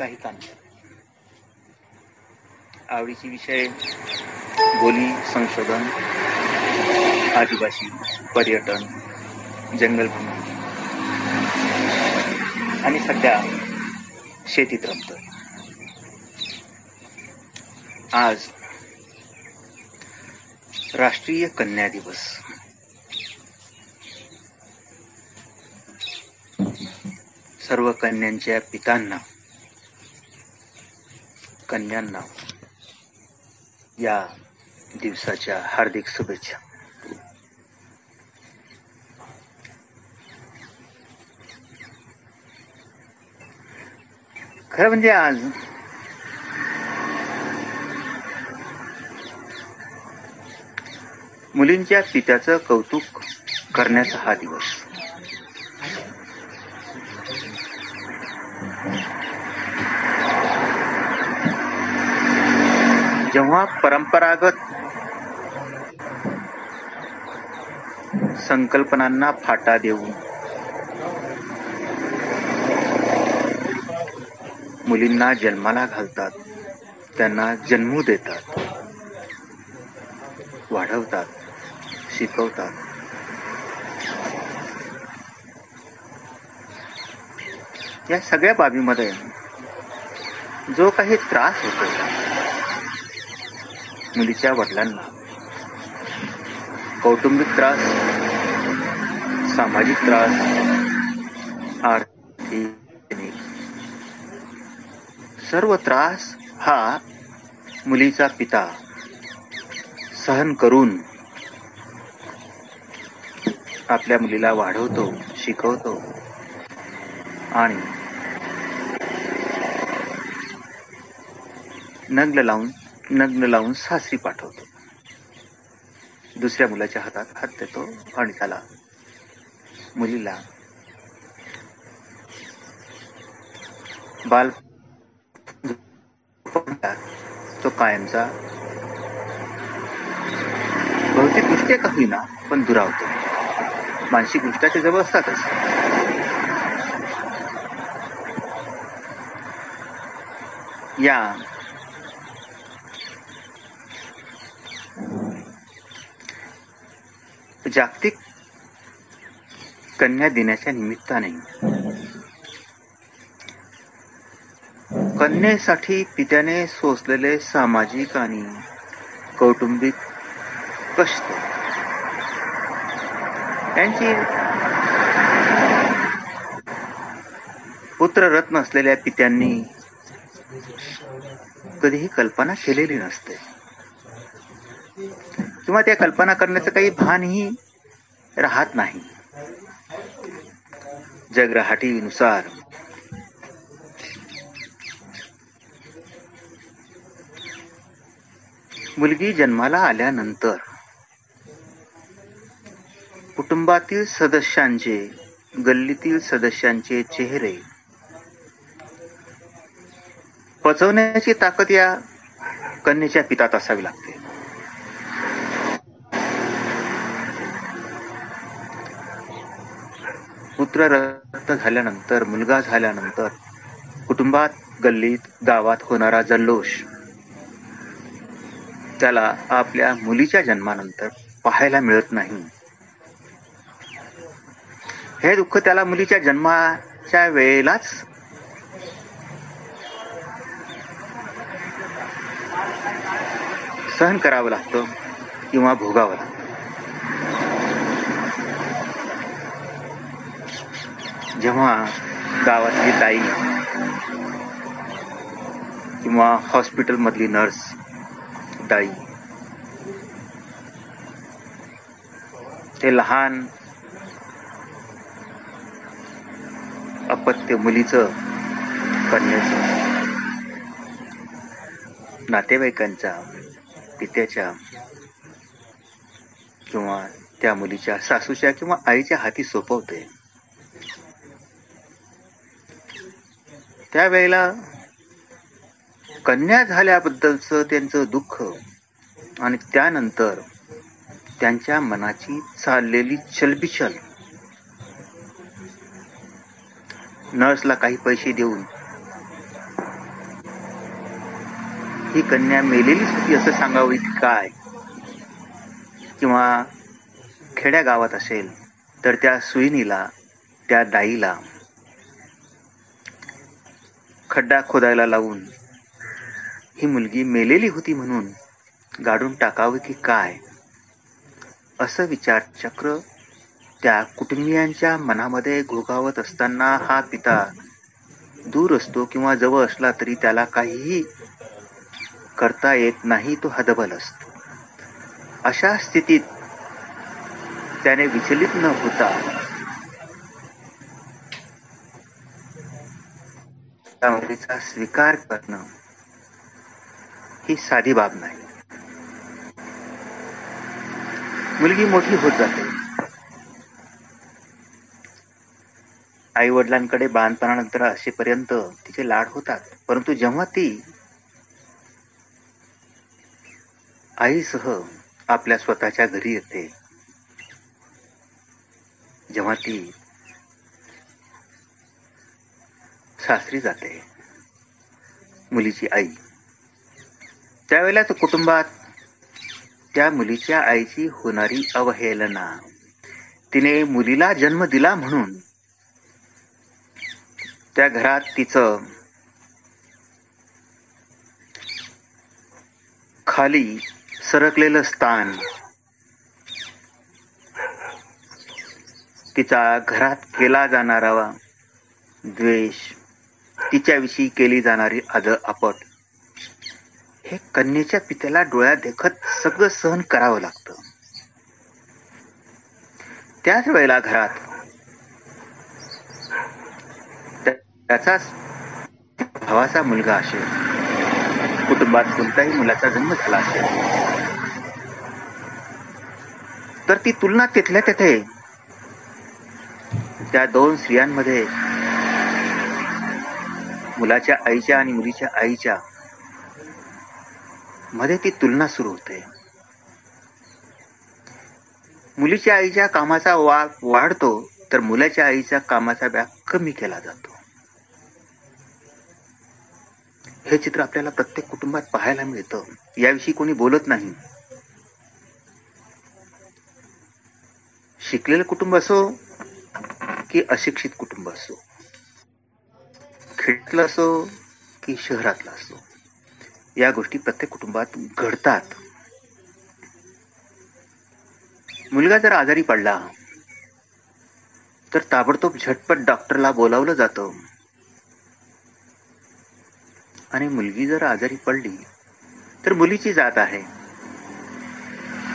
साहित्याने आवडीचे विषय बोली संशोधन आदिवासी पर्यटन जंगलभूमी आणि सध्या शेतीत रमतोय. आज राष्ट्रीय कन्या दिवस. सर्व कन्यांच्या पितांना कन्यांना या दिवसाच्या हार्दिक शुभेच्छा. खरं म्हणजे आज मुलींच्या पित्याचं कौतुक करण्याचा हा दिवस. जेव्हा परंपरागत संकल्पनांना फाटा देऊन मुलींना जन्माला घालतात. त्यांना जन्मू देतात. वाढवतात. शिकवतात. या सगळ्या बाबीमध्ये जो काही त्रास होतो मुलीच्या वडिलांना. कौटुंबिक त्रास सामाजिक त्रास आर्थिक. सर्व त्रास हा मुलीचा पिता सहन करून आपल्या मुलीला वाढवतो शिकवतो. आणि नग्न लावून नग्न लावून सासरी पाठवतो. दुसऱ्या मुलाच्या हातात हात देतो आणि त्याला मुलीला बाल तो कायमचा भौतिक दृष्ट्या का होईना पण दुरावतो. मानसिक दृष्ट्या ते जवळ असतातच या जागतिक कन्या दिनाच्या निमित्ताने. कन्येसाठी पित्याने सोसलेले सामाजिक आणि कौटुंबिक कष्ट. त्यांची पुत्ररत्न असलेल्या पित्यांनी कधीही कल्पना केलेली नसते. किंवा त्या कल्पना करण्याचं काही भानही राहत नाही. जगराहाटीनुसार. मुलगी जन्माला आल्यानंतर कुटुंबातील सदस्यांचे गल्लीतील सदस्यांचे चेहरे पचवण्याची ताकद या कन्येच्या पितात असावी लागते. पुत्र रक्त झाल्यानंतर मुलगा झाल्यानंतर कुटुंबात गल्लीत गावात होणारा जल्लोष त्याला आपल्या मुलीच्या जन्मानंतर पाहायला मिळत नाही. हे दुःख त्याला मुलीच्या जन्माच्या वेळेलाच सहन करावं लागतं किंवा भोगावं लागतं. जेव्हा गावातली ताई किंवा हॉस्पिटल मधली नर्स दाई ते लहान अपत्य मुलीचं कन्याचं नातेवाईकांच्या पित्याच्या किंवा त्या मुलीच्या सासूच्या किंवा आईच्या हाती सोपवते. त्यावेळेला कन्या झाल्याबद्दलचं त्यांचं दुःख आणि त्यानंतर त्यांच्या मनाची चाललेली चलबिचल नर्सला काही पैसे देऊन ही कन्या मेलेलीच होती असं सांगावी की काय? किंवा खेड्या गावात असेल तर त्या सुईनीला त्या दाईला खड्डा खोदायला लावून ही मुलगी मेलेली होती म्हणून गाडून टाकावे की काय? असं विचारचक्र त्या कुटुंबियांच्या मनामध्ये घोगावत असताना हा पिता दूर असतो किंवा जवळ असला तरी त्याला काहीही करता येत नाही तो हदबल असतो. अशा स्थितीत त्याने विचलित न होता त्या स्वीकार करणं ही साधी बाब नाही. मुलगी मोठी होत जाते. आई वडिलांकडे बांधपणानंतर असेपर्यंत तिचे लाड होतात. परंतु जेव्हा ती आईसह आपल्या स्वतःच्या घरी येते जेव्हा ती सासरी जाते. मुलीची आई. त्यावेळेला तो कुटुंबात त्या मुलीच्या आईची होणारी अवहेलना. तिने मुलीला जन्म दिला म्हणून त्या घरात तिचं खाली सरकलेलं स्थान तिचा घरात केला जाणारा द्वेष तिच्याविषयी केली जाणारी आद आपट हे कन्येच्या पित्याला डोळ्यात देखत सगळं सहन करावं लागतं. त्याच वेळेला घरात त्याचाच भावाचा मुलगा असेल. कुटुंबात कोणत्याही मुलाचा जन्म झाला असेल. तर ती तुलना तिथल्या तिथे. त्या दोन स्त्रियांमध्ये मुलाच्या आईच्या आणि मुलीच्या आईच्या मध्ये ती तुलना सुरू होते. मुलीच्या आईच्या कामाचा वाघ वाढतो तर मुलाच्या आईच्या कामाचा व्याग कमी केला जातो. हे चित्र आपल्याला प्रत्येक कुटुंबात पाहायला मिळतं. याविषयी कोणी बोलत नाही. शिकलेलं कुटुंब असो की अशिक्षित कुटुंब असो. खेड्यातलं असो की शहरातला असो या गोष्टी प्रत्येक कुटुंबात घडतात. मुलगा जर आजारी पडला तर ताबडतोब झटपट डॉक्टरला बोलावलं जातं. आणि मुलगी जर आजारी पडली तर मुलीची जात आहे.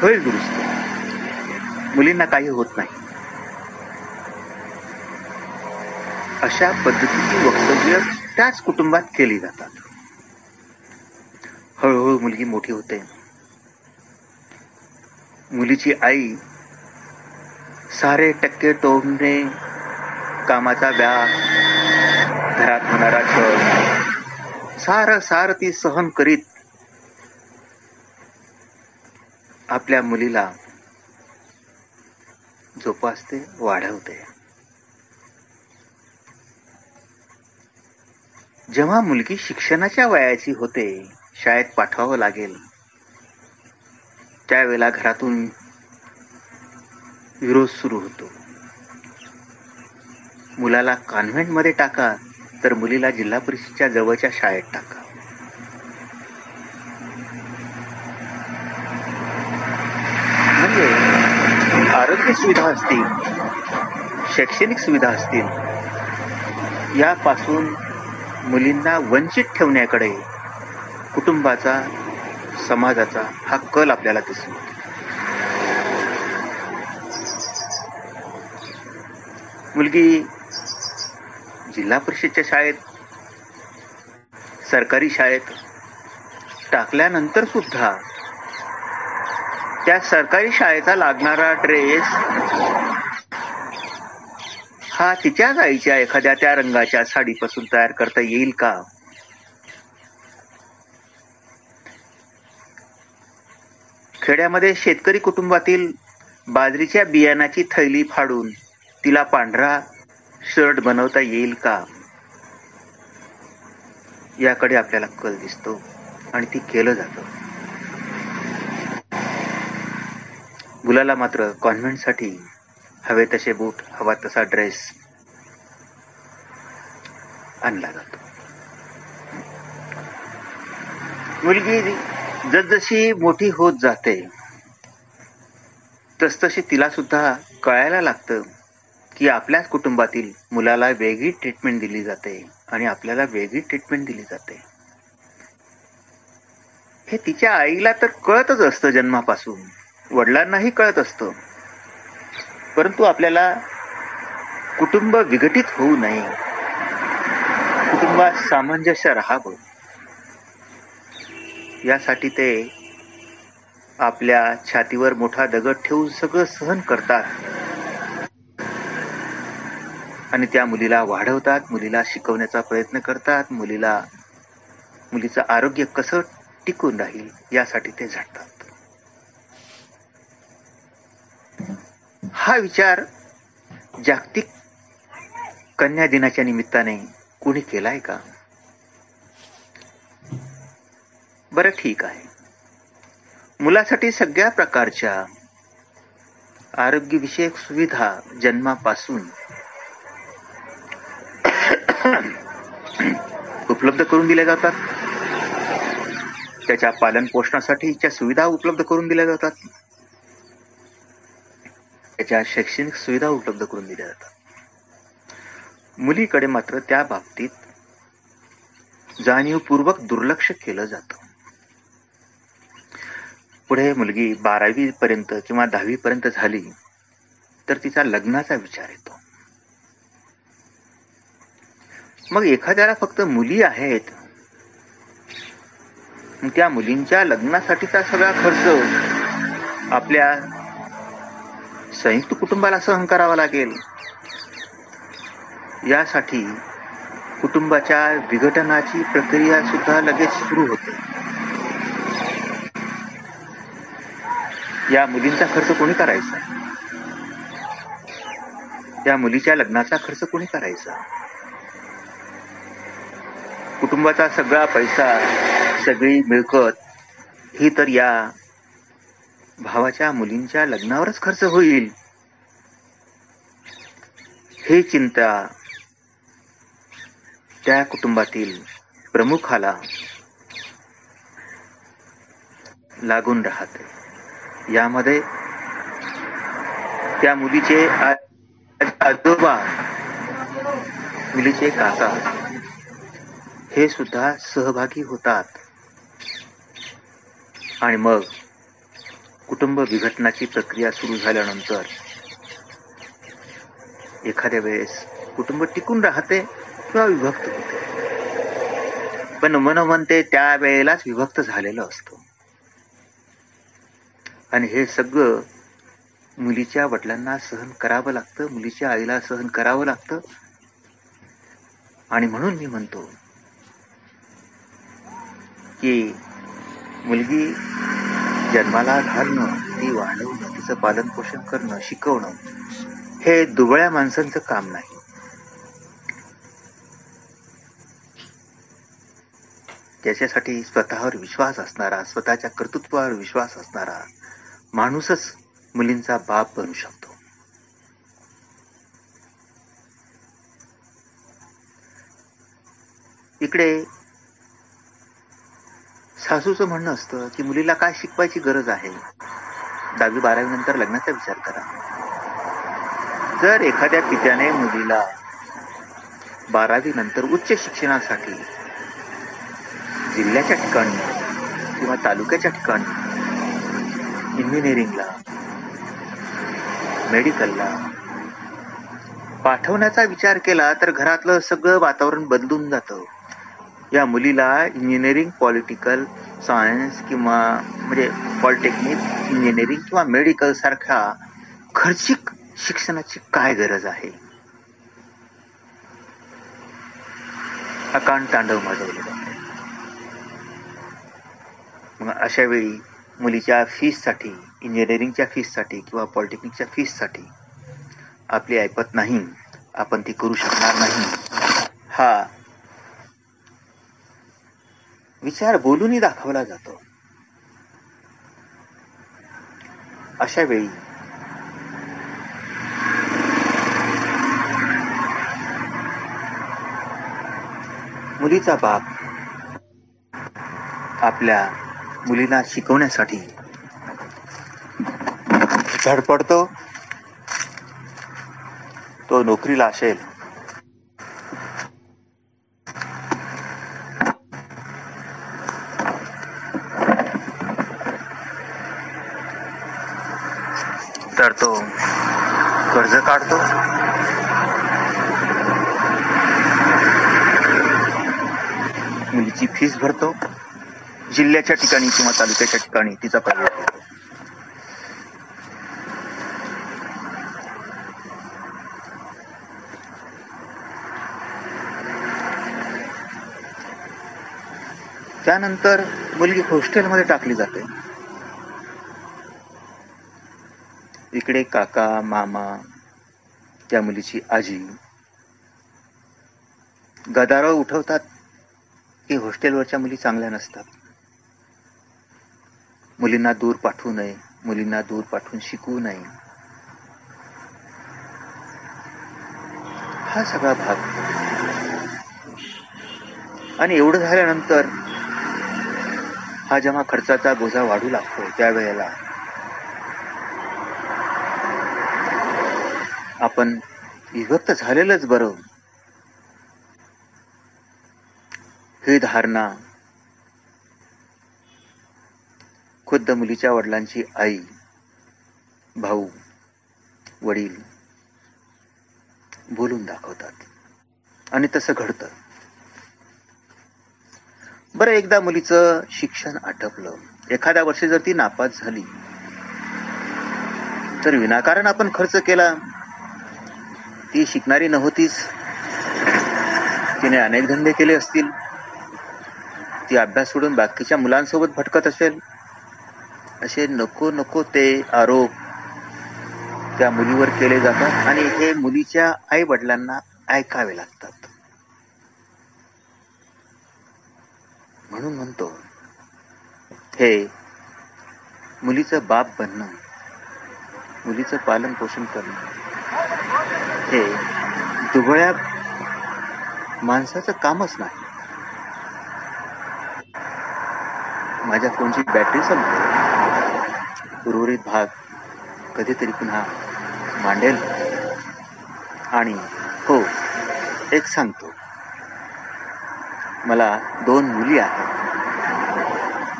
होईल दुरुस्त. मुलींना काही होत नाही. अशा पद्धतीची वक्तव्य त्याच कुटुंबात केली जातात. हळूहळू मुलगी मोठी होते. मुलीची आई सारे टक्के टोमणे कामाचा व्याप घरात होणारा छळ सार सार ती सहन करीत आपल्या मुलीला जोपासते वाढवते. जेव्हा मुलगी शिक्षणाच्या वयाची होते शाळेत पाठवावं लागेल. त्यावेळेला घरातून विरोध सुरू होतो. मुलाला कॉन्व्हेंटमध्ये टाका तर मुलीला जिल्हा परिषदच्या जवळच्या शाळेत टाका. म्हणजे आरोग्य सुविधा असतील शैक्षणिक सुविधा असतील यापासून मुलींना वंचित ठेवण्याकडे कुटुंबाचा समाजाचा हा कल आपल्याला दिसतो. मुलगी जिल्हा परिषदच्या शाळेत सरकारी शाळेत टाकल्यानंतर सुद्धा त्या सरकारी शाळेचा लागणारा ड्रेस हा तिच्याच आईच्या एखाद्या त्या रंगाच्या साडीपासून तयार करता येईल का? खेड्यामध्ये शेतकरी कुटुंबातील बाजरीच्या बियाणाची थैली फाडून तिला पांढरा शर्ट बनवता येईल का? याकडे आपल्याला कल दिसतो आणि ती केलं जातं. मुलाला मात्र कॉन्व्हेंटसाठी हवे तसे बूट हवा तसा ड्रेस आणला जातो. मुलगी जसजशी मोठी होत जाते तसतशी तिला सुद्धा कळायला लागतं की आपल्याच कुटुंबातील मुलाला वेगळी ट्रीटमेंट दिली जाते आणि आपल्याला वेगळी ट्रीटमेंट दिली जाते. हे तिच्या आईला तर कळतच असतं जन्मापासून. वडिलांनाही कळत असतं. परंतु आपल्याला कुटुंब विघटित होऊ नये. कुटुंबात सामंजस्य राहावं. यासाठी ते आपल्या छातीवर मोठा दगड ठेवून सगळं सहन करतात. आणि त्या मुलीला वाढवतात मुलीला शिकवण्याचा प्रयत्न करतात मुलीला मुलीचं आरोग्य कसं टिकून राहील यासाठी ते झटतात हा विचार जागतिक कन्या दिनाच्या निमित्ताने कुणी केलाय का? बरं ठीक आहे. मुलासाठी सगळ्या प्रकारच्या आरोग्यविषयक सुविधा जन्मापासून उपलब्ध करून दिल्या जातात. त्याच्या पालन पोषणासाठीच्या सुविधा उपलब्ध करून दिल्या जातात त्याच्या शैक्षणिक सुविधा उपलब्ध करून दिल्या जातात. मुलीकडे मात्र त्या बाबतीत जाणीवपूर्वक दुर्लक्ष केलं जातं. पुढे मुलगी बारावी पर्यंत किंवा दहावी पर्यंत झाली तर तिचा लग्नाचा विचार येतो. मग एखाद्याला फक्त मुली आहेत त्या मुलींच्या लग्नासाठीचा सगळा खर्च आपल्या संयुक्त कुटुंबाला सहन करावा लागेल. यासाठी कुटुंबाच्या विघटनाची प्रक्रिया सुद्धा लगेच सुरू होते. या मुलींचा खर्च कोणी करायचा? या मुलीच्या लग्नाचा खर्च कोणी करायचा? कुटुंबाचा सगळा पैसा सगळी मिळकत ही तर या भावाच्या मुलींच्या लग्नावरच खर्च होईल. हे चिंता त्या कुटुंबातील प्रमुखाला लागून राहते. यामध्ये त्या मुलीचे आजोबा मुलीचे काका हे सुद्धा सहभागी होतात. आणि मग कुटुंब विघटनाची प्रक्रिया सुरू झाल्यानंतर एखाद्या वेळेस कुटुंब टिकून राहते किंवा विभक्त होते. पण मन ते त्या वेळेलाच विभक्त झालेलं असतं. आणि हे सगळं मुलीच्या वडिलांना सहन करावं लागतं मुलीच्या आईला सहन करावं लागतं. आणि म्हणून मी म्हणतो की मुलगी जन्माला घालणं ती वाढवणं तिचं पालन पोषण करणं शिकवणं हे दुबळ्या माणसांचं काम नाही. त्याच्यासाठी स्वतःवर विश्वास असणारा स्वतःच्या कर्तृत्वावर विश्वास असणारा माणूसच मुलींचा बाप बनू शकतो. इकडे सासूचं म्हणणं असतं की मुलीला काय शिकवायची गरज आहे? दहावी बारावी नंतर लग्नाचा विचार करा. जर एखाद्या पित्याने मुलीला बारावी नंतर उच्च शिक्षणासाठी जिल्ह्याच्या ठिकाणी किंवा तालुक्याच्या ठिकाणी इंजिनिअरिंगला मेडिकलला पाठवण्याचा विचार केला तर घरातलं सगळं वातावरण बदलून जातं. या मुलीला इंजिनिअरिंग पॉलिटिकल सायन्स किंवा म्हणजे पॉलिटेक्निक इंजिनिअरिंग किंवा मेडिकल सारख्या खर्चिक शिक्षणाची काय गरज आहे? अकांड तांडव माजवले जाते मग अशा वेळी मुलीच्या फीससाठी इंजिनिअरिंगच्या फीससाठी किंवा पॉलिटेक्निकच्या फीससाठी आपली ऐपत नाही आपण ती करू शकणार नाही. हा विचार बोलूनही दाखवला जातो. अशा वेळी मुलीचा बाप आपल्या मुलीला शिकवण्यासाठी झडपडतो. तो नोकरीला असेल. काढतो. मुलीची फीस भरतो. जिल्ह्याच्या ठिकाणी किंवा तालुक्याच्या ठिकाणी तिचा प्रवेश होतो त्यानंतर मुलगी हॉस्टेलमध्ये टाकली जाते. इकडे काका मामा त्या मुलीची आजी. गदारोळ उठवतात की हॉस्टेलवरच्या मुली चांगल्या नसतात. मुलींना दूर पाठवू नये मुलींना दूर पाठवून शिकवू नये. हा सगळा भाग. आणि एवढं झाल्यानंतर हा जेव्हा खर्चाचा बोजा वाढू लागतो त्यावेळेला आपण विभक्त झालेलंच बरं. ही धारणा खुद्द मुलीच्या वडिलांची आई भाऊ वडील बोलून दाखवतात. आणि तसं घडतं. बरं एकदा मुलीचं शिक्षण आटपलं. एखाद्या वर्षी जर ती नापास झाली तर विनाकारण आपण खर्च केला. ती शिकणारी नव्हतीच. तिने अनेक धंदे केले असतील. ती अभ्यास सोडून बाकीच्या मुलांसोबत भटकत असेल. असे नको नको ते आरोप त्या मुलीवर केले जातात आणि हे मुलीच्या आई वडिलांना ऐकावे लागतात. म्हणून म्हणतो हे मुलीचं बाप बनणं मुलीचं पालन पोषण करणं हो. हे. दुबळ्या माणसाचं कामच नाही. माझ्या फोनची बॅटरी संपते उर्वरित भाग कधीतरी पुन्हा मांडेल. आणि हो एक सांगतो. मला दोन मुली आहेत.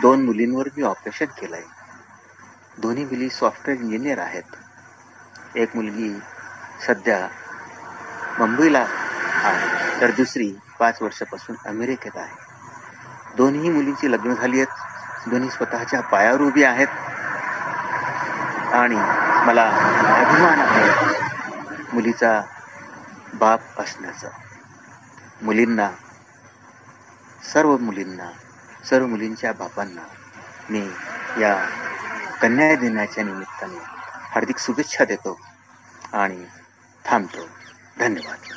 दोन मुलींवर मी ऑपरेशन केलंय. दोन्ही मुली सॉफ्टवेअर इंजिनियर आहेत. एक मुलगी सध्या मुंबईला आहे. तर दुसरी पाच वर्षापासून अमेरिकेत आहे. दोन्ही मुलींची लग्न झाली आहेत. दोन्ही स्वतःच्या पायावर उभी आहेत. आणि मला अभिमान आहे मुलीचा बाप असण्याचा. मुलींना सर्व मुलींना सर्व मुलींच्या बापांना मी या कन्या दिनाच्या निमित्ताने हार्दिक शुभेच्छा देतो. आणि थांबतो धन्यवाद